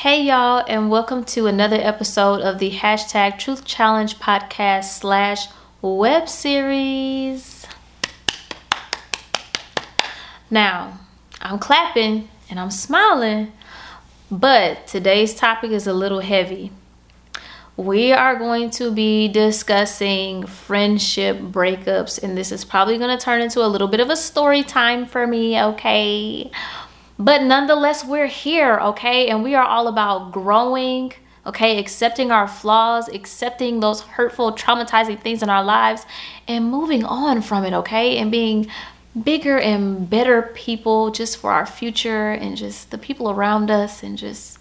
Hey y'all, and welcome to another episode of the hashtag Truth Challenge podcast slash web series. Now, I'm clapping and I'm smiling, but today's topic is a little heavy. We are going to be discussing friendship breakups, and this is probably going to turn into a little bit of a story time for me, okay? But nonetheless, we're here, okay? And we are all about growing, okay? Accepting our flaws, accepting those hurtful, traumatizing things in our lives, and moving on from it, okay? And being bigger and better people just for our future and just the people around us and just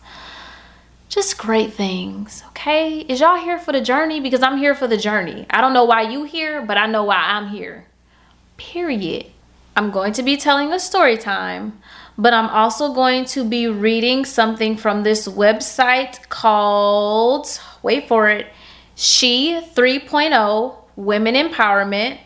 just great things okay is y'all here for the journey because i'm here for the journey i don't know why you here but i know why i'm here period i'm going to be telling a story time but I'm also going to be reading something from this website called, wait for it, She 3.0 Women Empowerment.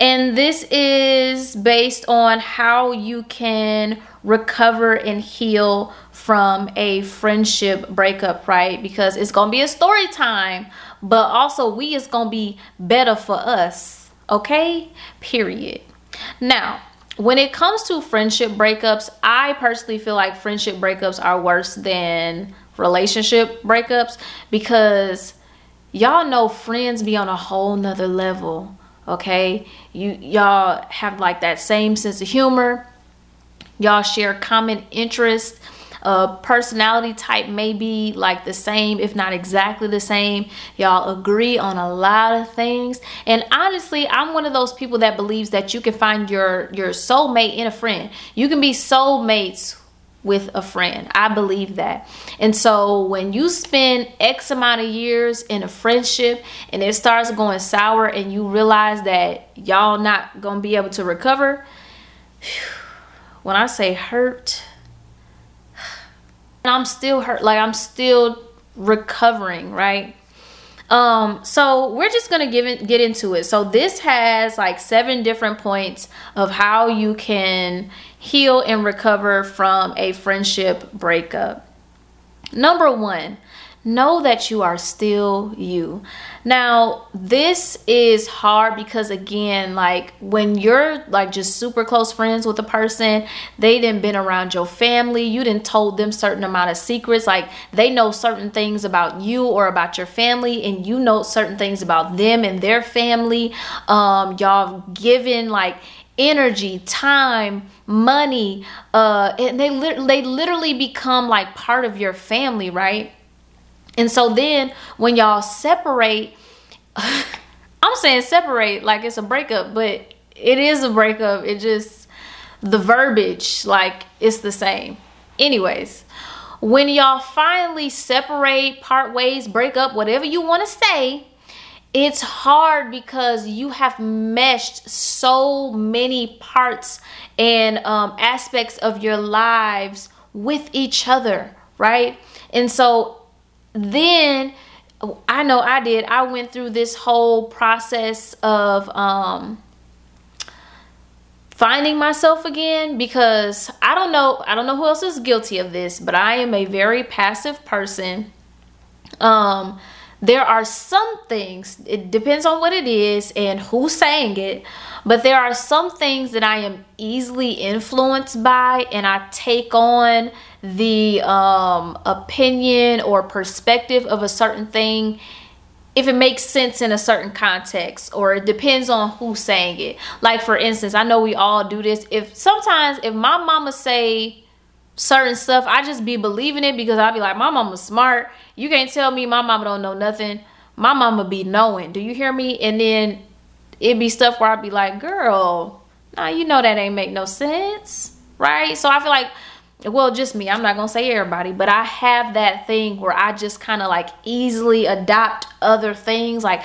And this is based on how you can recover and heal from a friendship breakup, right? Because it's going to be a story time, but also we is going to be better for us, okay? Period. Now, when it comes to friendship breakups, I personally feel like friendship breakups are worse than relationship breakups because y'all know friends be on a whole nother level. Okay, you y'all have like that same sense of humor. Y'all share common interests uh, personality type may be like the same, if not exactly the same. Y'all agree on a lot of things. And honestly, I'm one of those people that believes that you can find your your soulmate in a friend. You can be soulmates with a friend. I believe that. And so when you spend X amount of years in a friendship and it starts going sour and you realize that y'all not going to be able to recover, when I say hurt, I'm still hurt. Like I'm still recovering, right? Um, so we're just gonna give it get into it. So this has like seven different points of how you can heal and recover from a friendship breakup. Number one, know that you are still you. Now, this is hard because again, like when you're like just super close friends with a person, they didn't been around your family, you didn't told them certain amount of secrets, like they know certain things about you or about your family, and you know certain things about them and their family. Um, y'all given like energy, time, money, uh, and they li- they literally become like part of your family, right? And so then when y'all separate, I'm saying separate like it's a breakup, but it is a breakup. It just, the verbiage, like it's the same. Anyways, when y'all finally separate, part ways, break up, whatever you want to say, it's hard because you have meshed so many parts and um, aspects of your lives with each other, right? And so then I know I did. I went through this whole process of um, finding myself again because I don't know. I don't know who else is guilty of this, but I am a very passive person. Um, there are some things. It depends on what it is and who's saying it. But there are some things that I am easily influenced by, and I take on the um, opinion or perspective of a certain thing if it makes sense in a certain context or it depends on who's saying it. Like for instance i know we all do this. If sometimes if my mama say certain stuff i just be believing it because i'll be like my mama's smart. You can't tell me my mama don't know nothing. My mama be knowing. Do you hear me? And then it be stuff where i'd be like girl nah you know that ain't make no sense. Right? So i feel like well just me. I'm not gonna say everybody but i have that thing where i just kind of like easily adopt other things. Like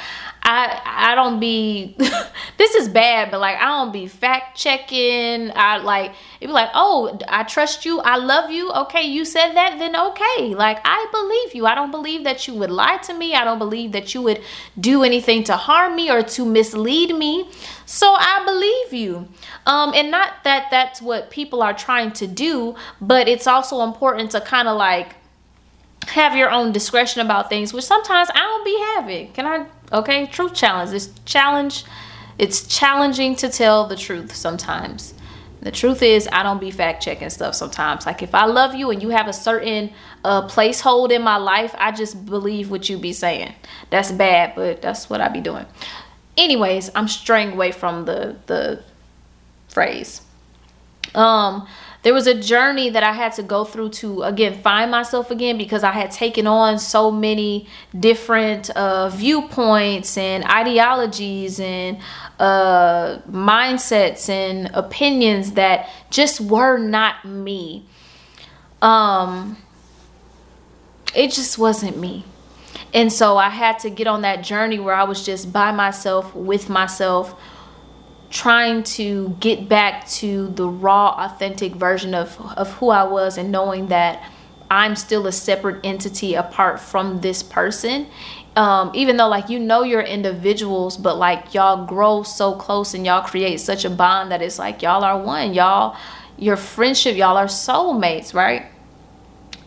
i I don't be this is bad, but like I don't be fact checking. I like it be like, oh, I trust you, I love you. Okay, you said that, then okay. Like I believe you. I don't believe that you would lie to me. I don't believe that you would do anything to harm me or to mislead me. So I believe you. Um, and not that that's what people are trying to do, but it's also important to kind of like have your own discretion about things, which sometimes I don't be having. Can I? Okay, truth challenge. It's challenge. It's challenging to tell the truth sometimes. The truth is, I don't be fact checking stuff sometimes. Like if I love you and you have a certain uh, placehold in my life, I just believe what you be saying. That's bad, but that's what I be doing. Anyways, I'm straying away from the the phrase. Um, there was a journey that I had to go through to again find myself again because I had taken on so many different uh, viewpoints and ideologies and uh, mindsets and opinions that just were not me. Um, it just wasn't me. And so I had to get on that journey where I was just by myself, with myself, trying to get back to the raw authentic version of of who I was and knowing that I'm still a separate entity apart from this person. Um, even though like you know you're individuals but like y'all grow so close and y'all create such a bond that it's like y'all are one. Y'all your friendship y'all are soulmates right?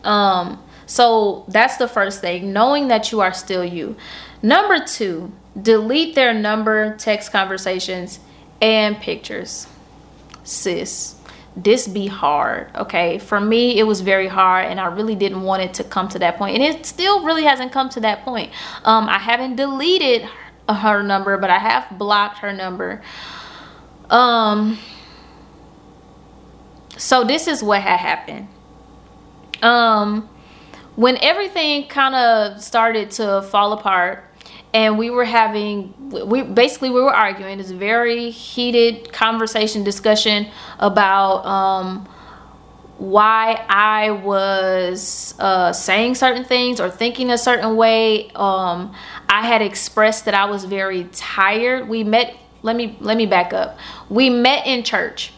Um so that's the first thing knowing that you are still you. Number two delete their number text conversations and pictures. Sis, this be hard, okay? For me, it was very hard and I really didn't want it to come to that point. And it still really hasn't come to that point. Um, I haven't deleted her number, but I have blocked her number. Um, so this is what had happened. Um, when everything kind of started to fall apart, and we were having we basically we were arguing this very heated conversation discussion about um, why I was uh, saying certain things or thinking a certain way. Um, I had expressed that I was very tired. We met. Let me let me back up. We met in church,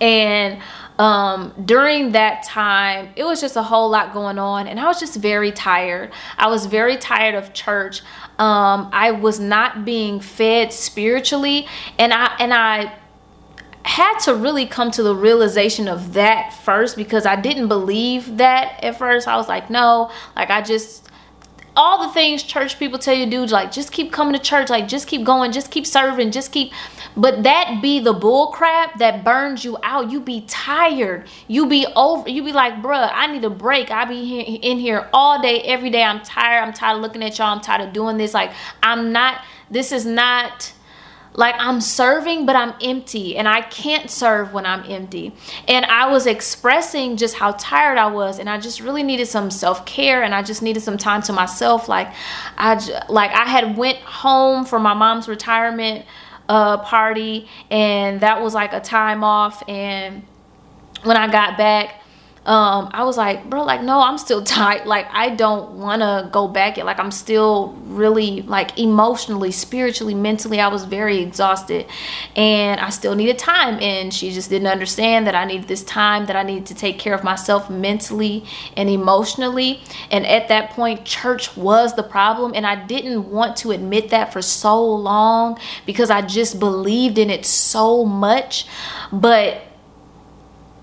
and um, during that time, it was just a whole lot going on, and I was just very tired. I was very tired of church. Um, I was not being fed spiritually, and I and I had to really come to the realization of that first because I didn't believe that at first. I was like, no, like I just all the things church people tell you do, like just keep coming to church, like just keep going, just keep serving, just keep. But that be the bull crap that burns you out. You be tired. You be over. You be like, bruh, I need a break. I be in here all day, every day. I'm tired. I'm tired of looking at y'all. I'm tired of doing this. Like I'm not. This is not like I'm serving, but I'm empty, and I can't serve when I'm empty. And I was expressing just how tired I was, and I just really needed some self care, and I just needed some time to myself. Like I like I had went home for my mom's retirement uh, party, and that was like a time off. And when I got back, um, I was like, bro, like, no, I'm still tight. Like, I don't want to go back. Yet. Like, I'm still really, like, emotionally, spiritually, mentally, I was very exhausted. And I still needed time. And she just didn't understand that I needed this time, that I needed to take care of myself mentally and emotionally. And at that point, church was the problem. And I didn't want to admit that for so long because I just believed in it so much. But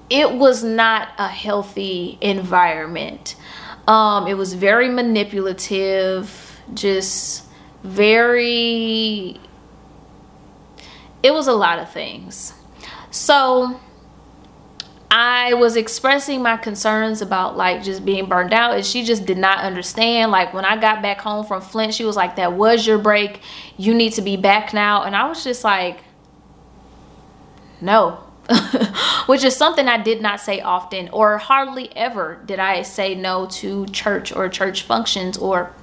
it was not a healthy environment. Um, it was very manipulative, just very, it was a lot of things. So I was expressing my concerns about like just being burned out and she just did not understand. Like when I got back home from Flint, she was like, that was your break. You need to be back now. And I was just like, no, which is something I did not say often or hardly ever did I say no to church or church functions or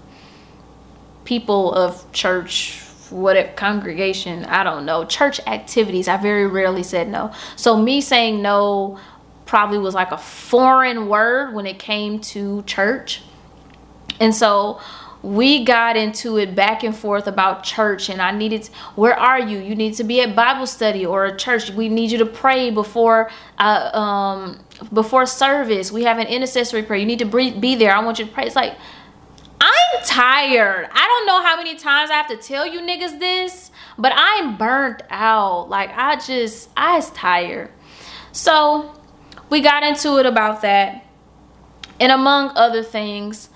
people of church what congregation. I don't know. Church activities I very rarely said no. So me saying no probably was like a foreign word when it came to church. And so we got into it back and forth about church and I needed to, where are you? You need to be at Bible study or a church. We need you to pray before uh, um before service. We have an intercessory prayer. You need to be there. I want you to pray. It's like I'm tired. I don't know how many times I have to tell you niggas this but I'm burnt out. Like I just I was tired. So we got into it about that and among other things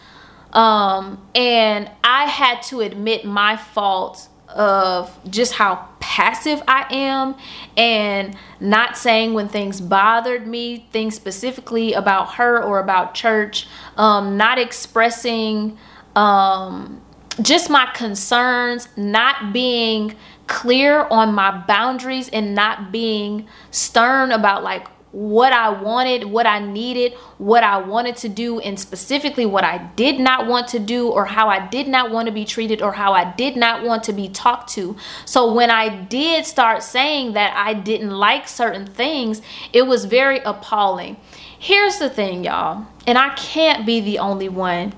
um, and I had to admit my fault of just how passive I am and not saying when things bothered me, things specifically about her or about church, um, not expressing um, just my concerns, not being clear on my boundaries and not being stern about like what I wanted, what I needed, what I wanted to do, and specifically what I did not want to do, or how I did not want to be treated, or how I did not want to be talked to. So when I did start saying that I didn't like certain things, it was very appalling. Here's the thing, y'all, and I can't be the only one.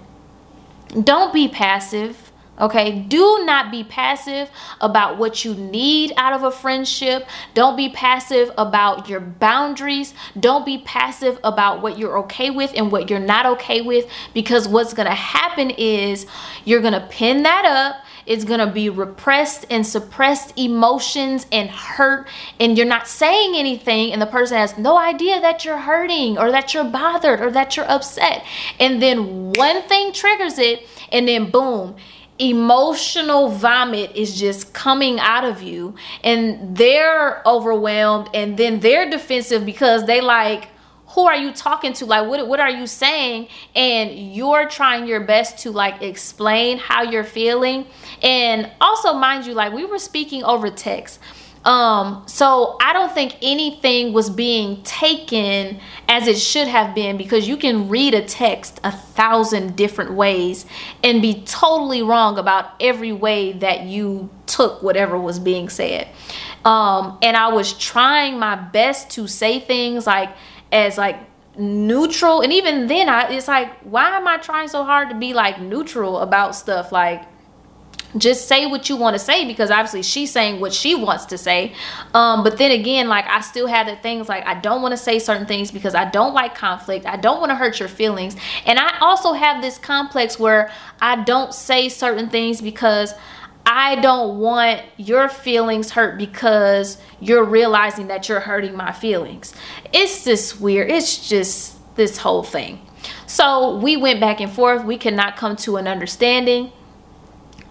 Don't be passive Okay, do not be passive about what you need out of a friendship. Don't be passive about your boundaries. Don't be passive about what you're okay with and what you're not okay with because what's to happen is you're to pin that up. It's to be repressed and suppressed emotions and hurt, and you're not saying anything, and the person has no idea that you're hurting or that you're bothered or that you're upset. And then one thing triggers it, and then boom emotional vomit is just coming out of you and they're overwhelmed and then they're defensive because they like who are you talking to? Like what, what are you saying? And you're trying your best to like explain how you're feeling. And also mind you like we were speaking over text um, so I don't think anything was being taken as it should have been because you can read a text a thousand different ways and be totally wrong about every way that you took whatever was being said. Um, and I was trying my best to say things like as like neutral and even then I it's like why am I trying so hard to be like neutral about stuff like just say what you want to say because obviously she's saying what she wants to say um, but then again like i still have the things like i don't want to say certain things because i don't like conflict i don't want to hurt your feelings and i also have this complex where i don't say certain things because I don't want your feelings hurt because you're realizing that you're hurting my feelings. It's just weird. It's just this whole thing. So we went back and forth. We could not come to an understanding.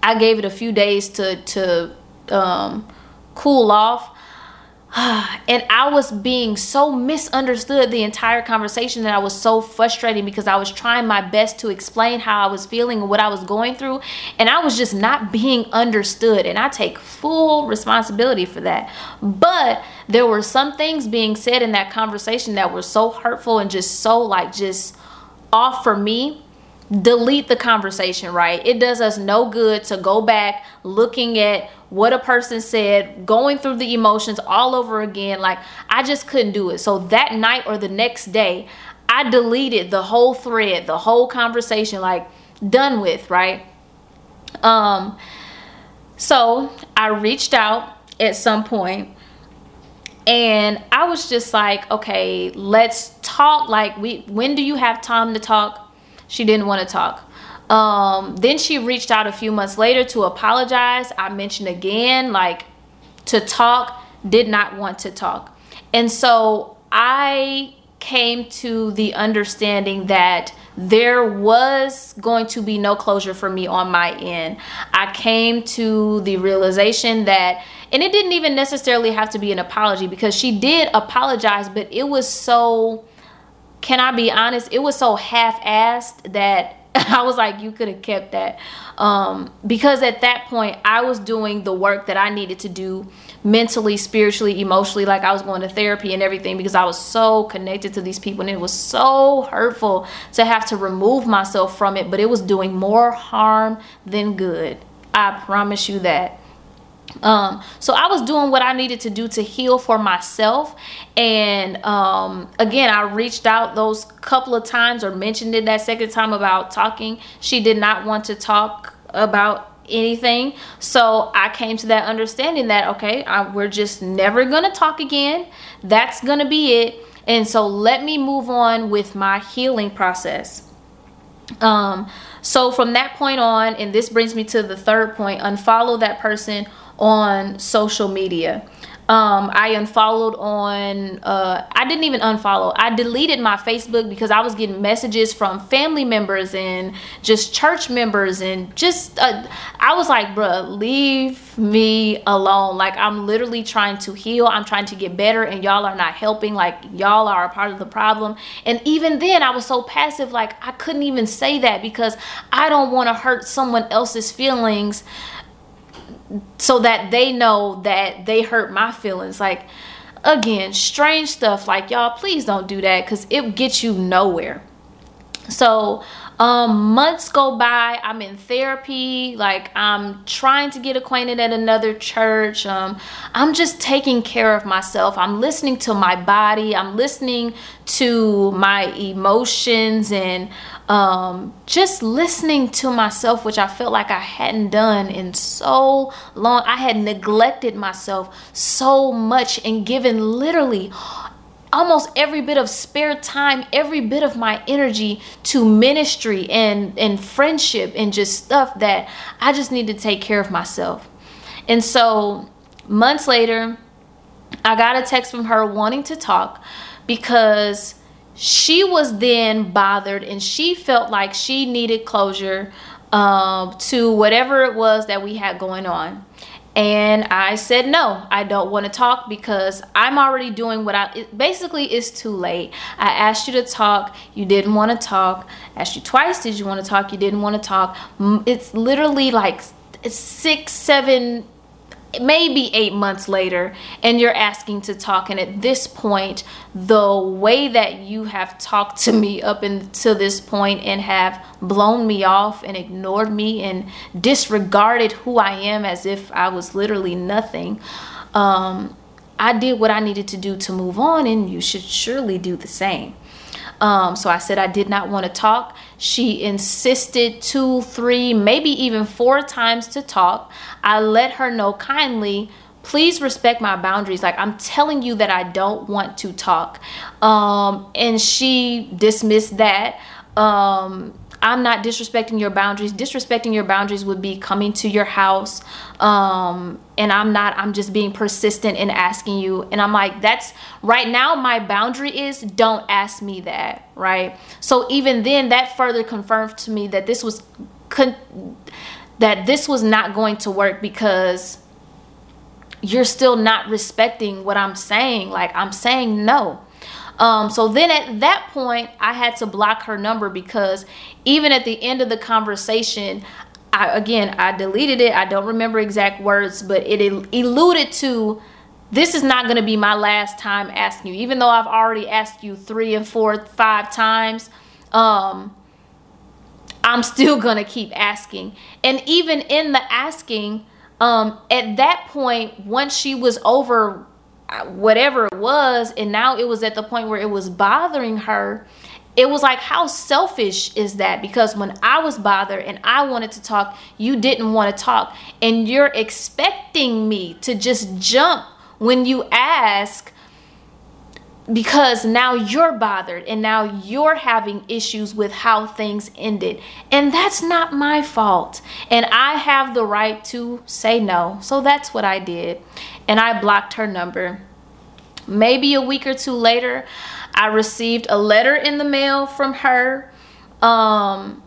I gave it a few days to to um, cool off. and I was being so misunderstood the entire conversation that I was so frustrating because I was trying my best to explain how I was feeling and what I was going through and I was just not being understood and I take full responsibility for that. But there were some things being said in that conversation that were so hurtful and just so like just off for me delete the conversation, right? It does us no good to go back looking at what a person said, going through the emotions all over again. Like, I just couldn't do it. So that night or the next day, I deleted the whole thread, the whole conversation, like, done with, right? Um, so I reached out at some point and I was just like, okay, let's talk. Like, we when do you have time to talk? She didn't want to talk. Um, then she reached out a few months later to apologize. I mentioned again, like to talk, did not want to talk. And so I came to the understanding that there was going to be no closure for me on my end. I came to the realization that, and it didn't even necessarily have to be an apology because she did apologize, but it was so can I be honest? It was so half-assed that I was like, you could have kept that. Um, because at that point, I was doing the work that I needed to do mentally, spiritually, emotionally. Like I was going to therapy and everything because I was so connected to these people and it was so hurtful to have to remove myself from it. But it was doing more harm than good. I promise you that. Um, so I was doing what I needed to do to heal for myself. And um, again, I reached out those couple of times or mentioned it that second time about talking. She did not want to talk about anything. So I came to that understanding that, okay, I, we're just never to talk again. That's to be it. And so let me move on with my healing process. Um, so from that point on, and this brings me to the third point, unfollow that person on social media. Um, I unfollowed on, uh, I didn't even unfollow. I deleted my Facebook because I was getting messages from family members and just church members and just, uh, I was like, bruh, leave me alone. Like, I'm literally trying to heal. I'm trying to get better and y'all are not helping. Like, y'all are a part of the problem. And even then, I was so passive, like, I couldn't even say that because I don't want to hurt someone else's feelings so that they know that they hurt my feelings. Like again strange stuff. Like y'all please don't do that because it gets you nowhere. So um months go by. I'm in therapy. Like i'm trying to get acquainted at another church. Um i'm just taking care of myself. I'm listening to my body. I'm listening to my emotions and um just listening to myself which i felt like i hadn't done in so long i had neglected myself so much and given literally almost every bit of spare time, every bit of my energy to ministry and and friendship and just stuff that I just need to take care of myself. And so months later, I got a text from her wanting to talk because she was then bothered and she felt like she needed closure um, to whatever it was that we had going on. And I said, no, I don't want to talk because I'm already doing what I, it basically it's too late. I asked you to talk, you didn't want to talk. asked you twice, did you want to talk? You didn't want to talk. It's literally like six, seven, maybe eight months later and you're asking to talk. And at this point the way that you have talked to me up until this point and have blown me off and ignored me and disregarded who i am as if i was literally nothing um, i did what i needed to do to move on and you should surely do the same um, so I said I did not want to talk. She insisted two, three, maybe even four times to talk. I let her know kindly, please respect my boundaries. Like I'm telling you that I don't want to talk. Um, and she dismissed that. Um, I'm not disrespecting your boundaries. Disrespecting your boundaries would be coming to your house. Um, and I'm not, I'm just being persistent in asking you. And I'm like, that's right now, my boundary is don't ask me that, right? So even then, that further confirmed to me that this was, that this was not going to work because you're still not respecting what I'm saying. Like, I'm saying no. Um, so then at that point, I had to block her number because even at the end of the conversation, I, again, I deleted it. I don't remember exact words, but it alluded to this is not going to be my last time asking you. Even though I've already asked you three and four, five times, um, I'm still going to keep asking. And even in the asking, um, at that point, once she was over whatever it was and now it was at the point where it was bothering her it was like how selfish is that because when i was bothered and i wanted to talk you didn't want to talk and you're expecting me to just jump when you ask because now you're bothered and now you're having issues with how things ended. And that's not my fault. And I have the right to say no. So that's what I did. And I blocked her number. Maybe a week or two later, I received a letter in the mail from her. Um,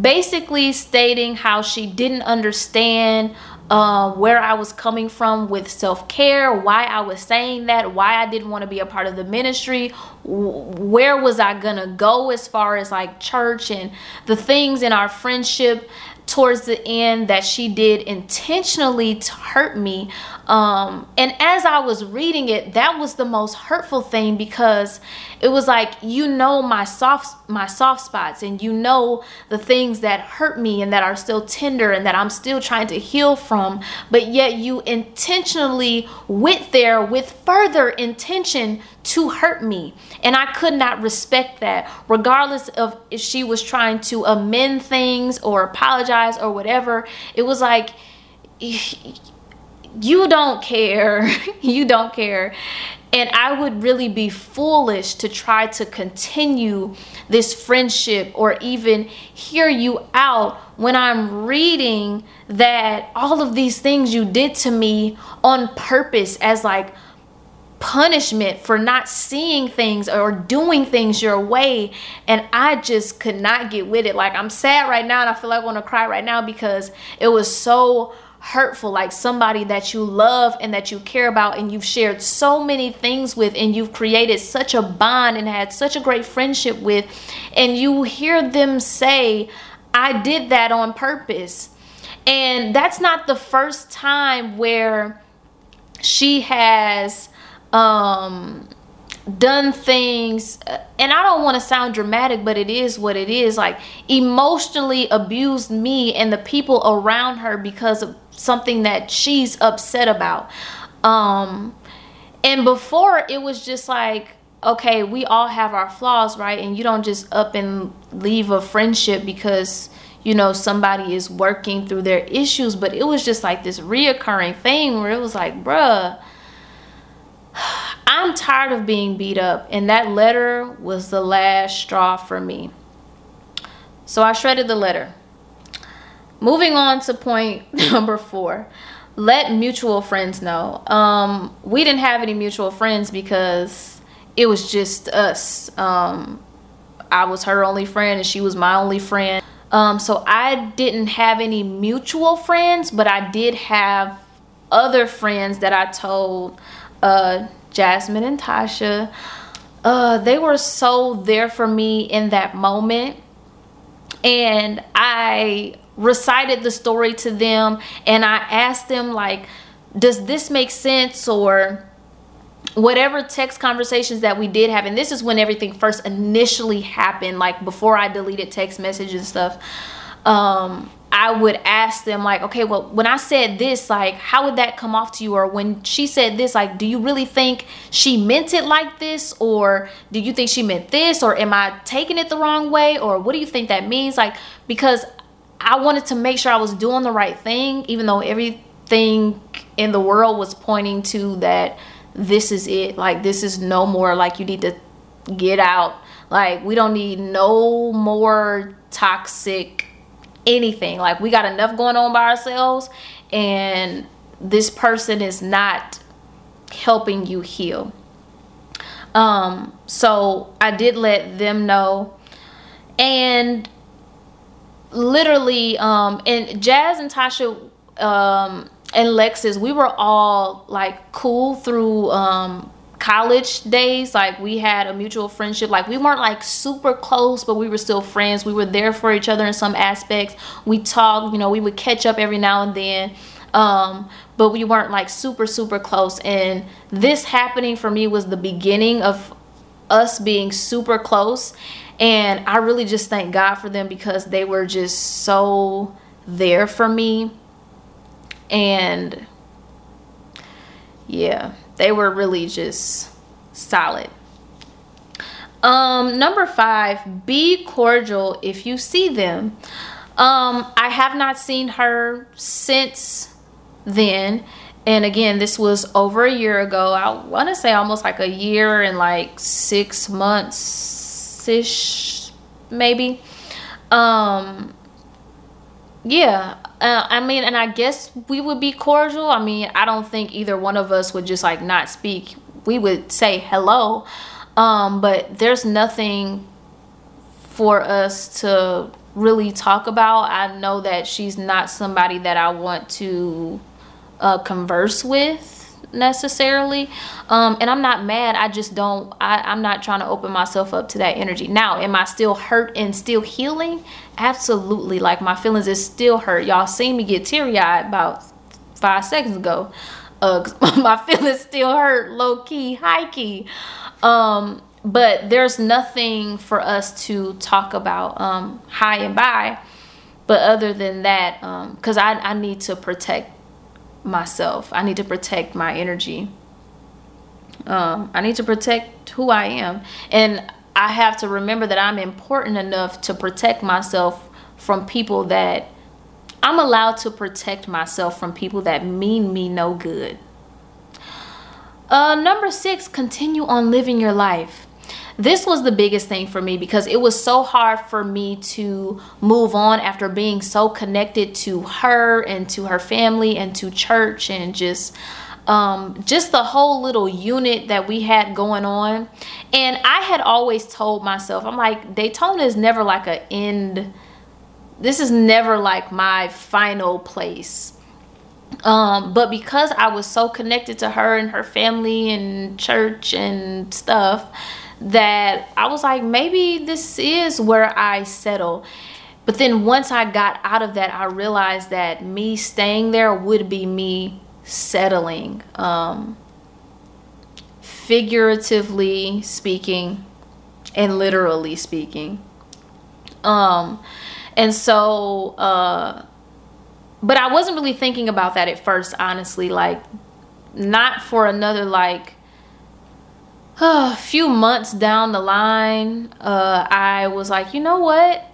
basically stating how she didn't understand uh, where I was coming from with self care, why I was saying that, why I didn't want to be a part of the ministry, where was I gonna go as far as like church and the things in our friendship towards the end that she did intentionally to hurt me. Um, and as I was reading it, that was the most hurtful thing because it was like you know my soft my soft spots and you know the things that hurt me and that are still tender and that I'm still trying to heal from, but yet you intentionally went there with further intention to hurt me. And I could not respect that, regardless of if she was trying to amend things or apologize or whatever. It was like, you don't care. you don't care. And I would really be foolish to try to continue this friendship or even hear you out when I'm reading that all of these things you did to me on purpose as like punishment for not seeing things or doing things your way and I just could not get with it like I'm sad right now and I feel like I want to cry right now because it was so hurtful like somebody that you love and that you care about and you've shared so many things with and you've created such a bond and had such a great friendship with and you hear them say I did that on purpose. And that's not the first time where she has um done things and I don't want to sound dramatic but it is what it is like emotionally abused me and the people around her because of something that she's upset about. Um and before it was just like okay we all have our flaws right? And you don't just up and leave a friendship because you know somebody is working through their issues but it was just like this reoccurring thing where it was like bruh I'm tired of being beat up, and that letter was the last straw for me. So I shredded the letter. Moving on to point number four let mutual friends know. Um, we didn't have any mutual friends because it was just us. Um, I was her only friend, and she was my only friend. Um, so I didn't have any mutual friends, but I did have other friends that I told uh, Jasmine and Tasha. Uh, they were so there for me in that moment. And I recited the story to them and I asked them like, does this make sense or whatever text conversations that we did have and this is when everything first initially happened like before i deleted text messages and stuff um I would ask them like, okay, well, when I said this, like, how would that come off to you? Or when she said this, like, do you really think she meant it like this? Or do you think she meant this? Or am I taking it the wrong way? Or what do you think that means? Like, because I wanted to make sure I was doing the right thing, even though everything in the world was pointing to that this is it. Like, this is no more. Like, you need to get out. Like, we don't need no more toxic anything. Like we got enough going on by ourselves and this person is not helping you heal. Um, so I did let them know and literally um and Jazz and Tasha um and Lexus, we were all like cool through um college days like we had a mutual friendship. Like we weren't like super close but we were still friends. We were there for each other in some aspects. We talked you know we would catch up every now and then. Um, but we weren't like super super close. And this happening for me was the beginning of us being super close. And i really just thank god for them because they were just so there for me. And yeah they were really just solid. Um, number five, be cordial if you see them. Um, I have not seen her since then. And again, this was over a year ago. I want to say almost like a year and like six months ish, maybe. Um, yeah, uh, I mean, and I guess we would be cordial. I mean, I don't think either one of us would just like not speak. We would say hello, um, but there's nothing for us to really talk about. I know that she's not somebody that I want to uh, converse with. Necessarily. Um and i'm not mad. I just don't I, i'm not trying to open myself up to that energy. Now am i still hurt and still healing? Absolutely. Like my feelings is still hurt. Y'all seen me get teary-eyed about five seconds ago. Uh my feelings still hurt low key hi key um but there's nothing for us to talk about um high and bye. But other than that because um, I, I need to protect myself. I need to protect my energy. Um, I need to protect who I am. And I have to remember that I'm important enough to protect myself from people that I'm allowed to protect myself from people that mean me no good. Uh, number six, continue on living your life this was the biggest thing for me because it was so hard for me to move on after being so connected to her and to her family and to church and just um, just the whole little unit that we had going on. And I had always told myself, I'm like, Daytona is never like an end. This is never like my final place. Um, but because I was so connected to her and her family and church and stuff, that I was like, maybe this is where I settle. But then once I got out of that, I realized that me staying there would be me settling. Um, figuratively speaking and literally speaking. Um, and so, uh, but I wasn't really thinking about that at first, honestly. Like, not for another, like, a few months down the line, uh, I was like, you know what?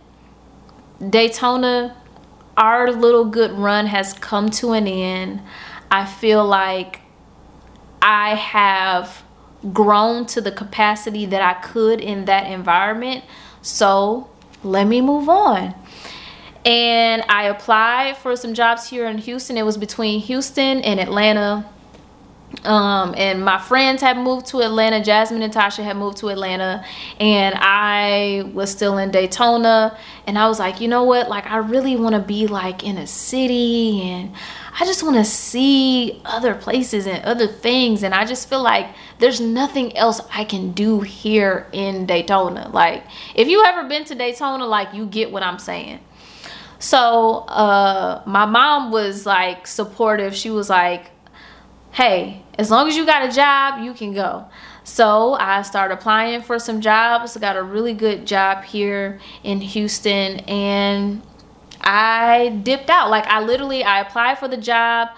Daytona, our little good run has come to an end. I feel like I have grown to the capacity that I could in that environment. So let me move on. And I applied for some jobs here in Houston. It was between Houston and Atlanta um, and my friends had moved to Atlanta. Jasmine and Tasha had moved to Atlanta, and I was still in Daytona. And I was like, you know what? Like, I really want to be like in a city, and I just want to see other places and other things. And I just feel like there's nothing else I can do here in Daytona. Like, if you ever been to Daytona, like, you get what I'm saying. So, uh, my mom was like supportive. She was like, hey, as long as you got a job, you can go. So I started applying for some jobs. Got a really good job here in Houston and I dipped out. Like I literally, I applied for the job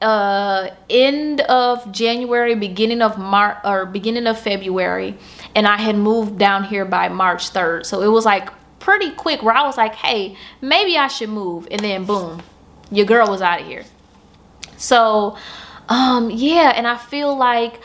uh end of January, beginning of March or beginning of February. And I had moved down here by March 3rd. So it was like pretty quick where I was like, hey, maybe I should move. And then boom, your girl was out of here. So um yeah and i feel like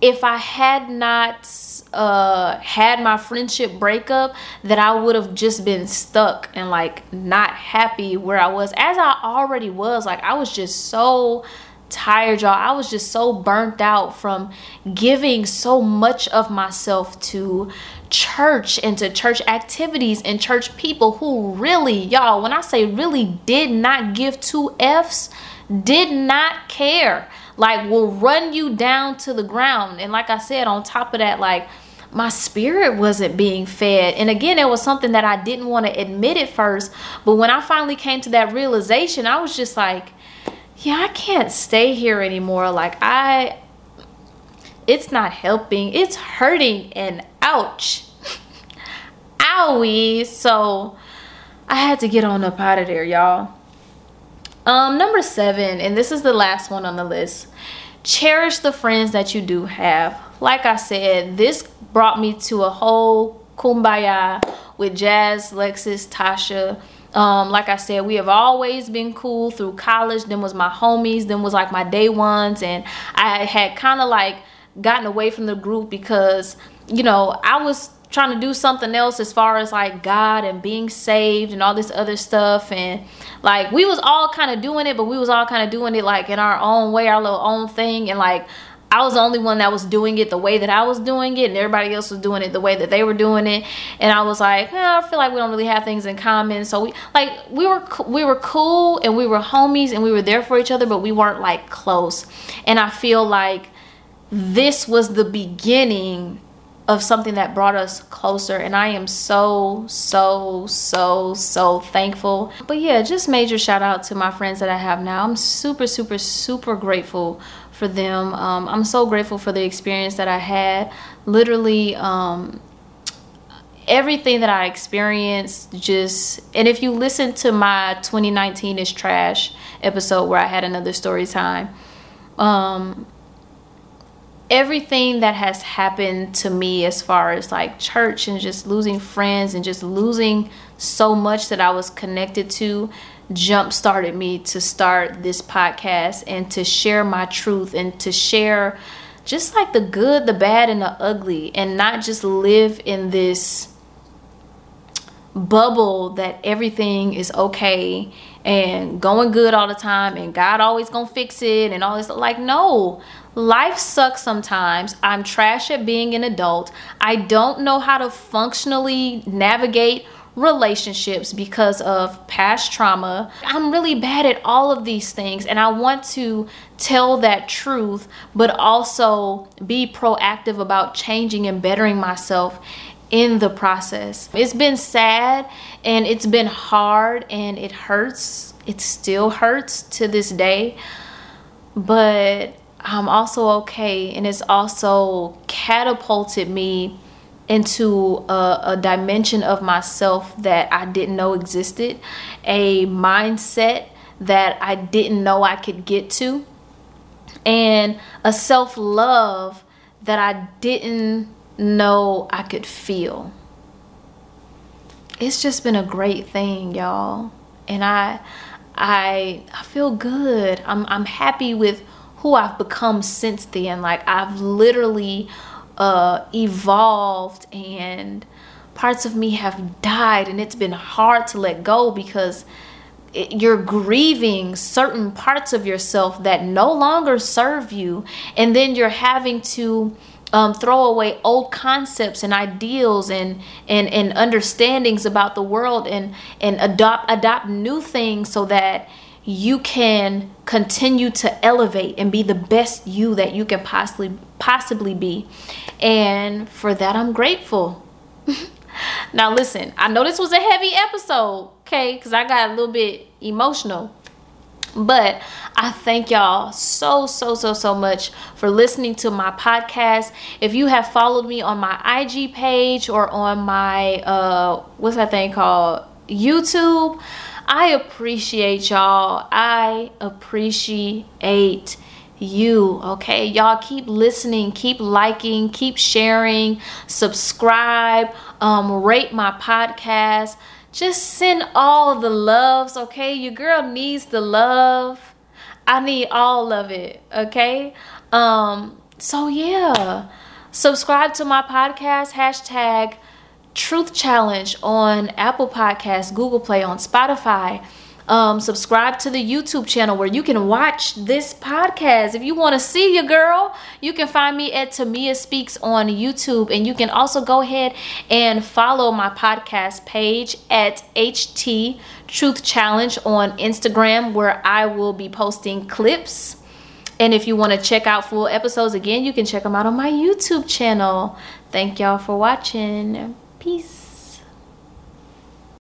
if i had not uh had my friendship breakup that i would have just been stuck and like not happy where i was. As i already was like i was just so tired y'all. I was just so burnt out from giving so much of myself to church and to church activities and church people who really y'all when i say really did not give two f's did not care like will run you down to the ground. And like I said, on top of that, like my spirit wasn't being fed. And again, it was something that I didn't want to admit at first. But when I finally came to that realization, I was just like, yeah, I can't stay here anymore. Like I it's not helping. It's hurting and ouch. Owie. So I had to get on up out of there, y'all. Um, number seven, and this is the last one on the list. Cherish the friends that you do have. Like I said, this brought me to a whole kumbaya with Jazz, Lexus, Tasha. Um, like I said, we have always been cool through college. Then was my homies. Then was like my day ones. And I had kind of like gotten away from the group because, you know, I was trying to do something else as far as like God and being saved and all this other stuff and like we was all kind of doing it but we was all kind of doing it like in our own way our little own thing and like I was the only one that was doing it the way that I was doing it, and everybody else was doing it the way that they were doing it. And I was like, eh, I feel like we don't really have things in common. So we like we were we were cool and we were homies and we were there for each other, but we weren't like close. And I feel like this was the beginning of something that brought us closer and i am so so so so thankful. But yeah just major shout out to my friends that i have now. I'm super super super grateful for them. Um, i'm so grateful for the experience that i had. Literally um, everything that i experienced just and if you listen to my 2019 is trash episode where i had another story time um, everything that has happened to me as far as like church and just losing friends and just losing so much that I was connected to jump started me to start this podcast and to share my truth and to share just like the good, the bad, and the ugly, and not just live in this bubble that everything is okay and going good all the time and God always gonna fix it and all this like no Life sucks sometimes. I'm trash at being an adult. I don't know how to functionally navigate relationships because of past trauma. I'm really bad at all of these things and I want to tell that truth, but also be proactive about changing and bettering myself in the process. It's been sad and it's been hard and it hurts. It still hurts to this day. But I'm also okay. And it's also catapulted me into a, a, dimension of myself that I didn't know existed, a mindset that I didn't know I could get to, and a self love that I didn't know I could feel. It's just been a great thing, y'all. And I I I feel good. I'm I'm happy with who I've become since then. Like I've literally uh, evolved and parts of me have died and it's been hard to let go because it, you're grieving certain parts of yourself that no longer serve you and then you're having to um, throw away old concepts and ideals and, and and understandings about the world and and adopt adopt new things so that you can continue to elevate and be the best you that you can possibly possibly be and for that i'm grateful now listen i know this was a heavy episode okay because i got a little bit emotional but I thank y'all so, so, so, so much for listening to my podcast. If you have followed me on my IG page or on my, uh, what's that thing called? YouTube, I appreciate y'all. I appreciate you. Okay, y'all keep listening, keep liking, keep sharing, subscribe, um, rate my podcast. Just send all the loves, okay? Your girl needs the love. I need all of it, okay? Um, so yeah, subscribe to my podcast, hashtag Truth Challenge on Apple Podcasts, Google Play, on Spotify. Um, subscribe to the YouTube channel where you can watch this podcast. If you want to see your girl, you can find me at Tamia Speaks on YouTube. And you can also go ahead and follow my podcast page at HT Truth Challenge on Instagram, where I will be posting clips. And if you want to check out full episodes again, you can check them out on my YouTube channel. Thank y'all for watching. Peace.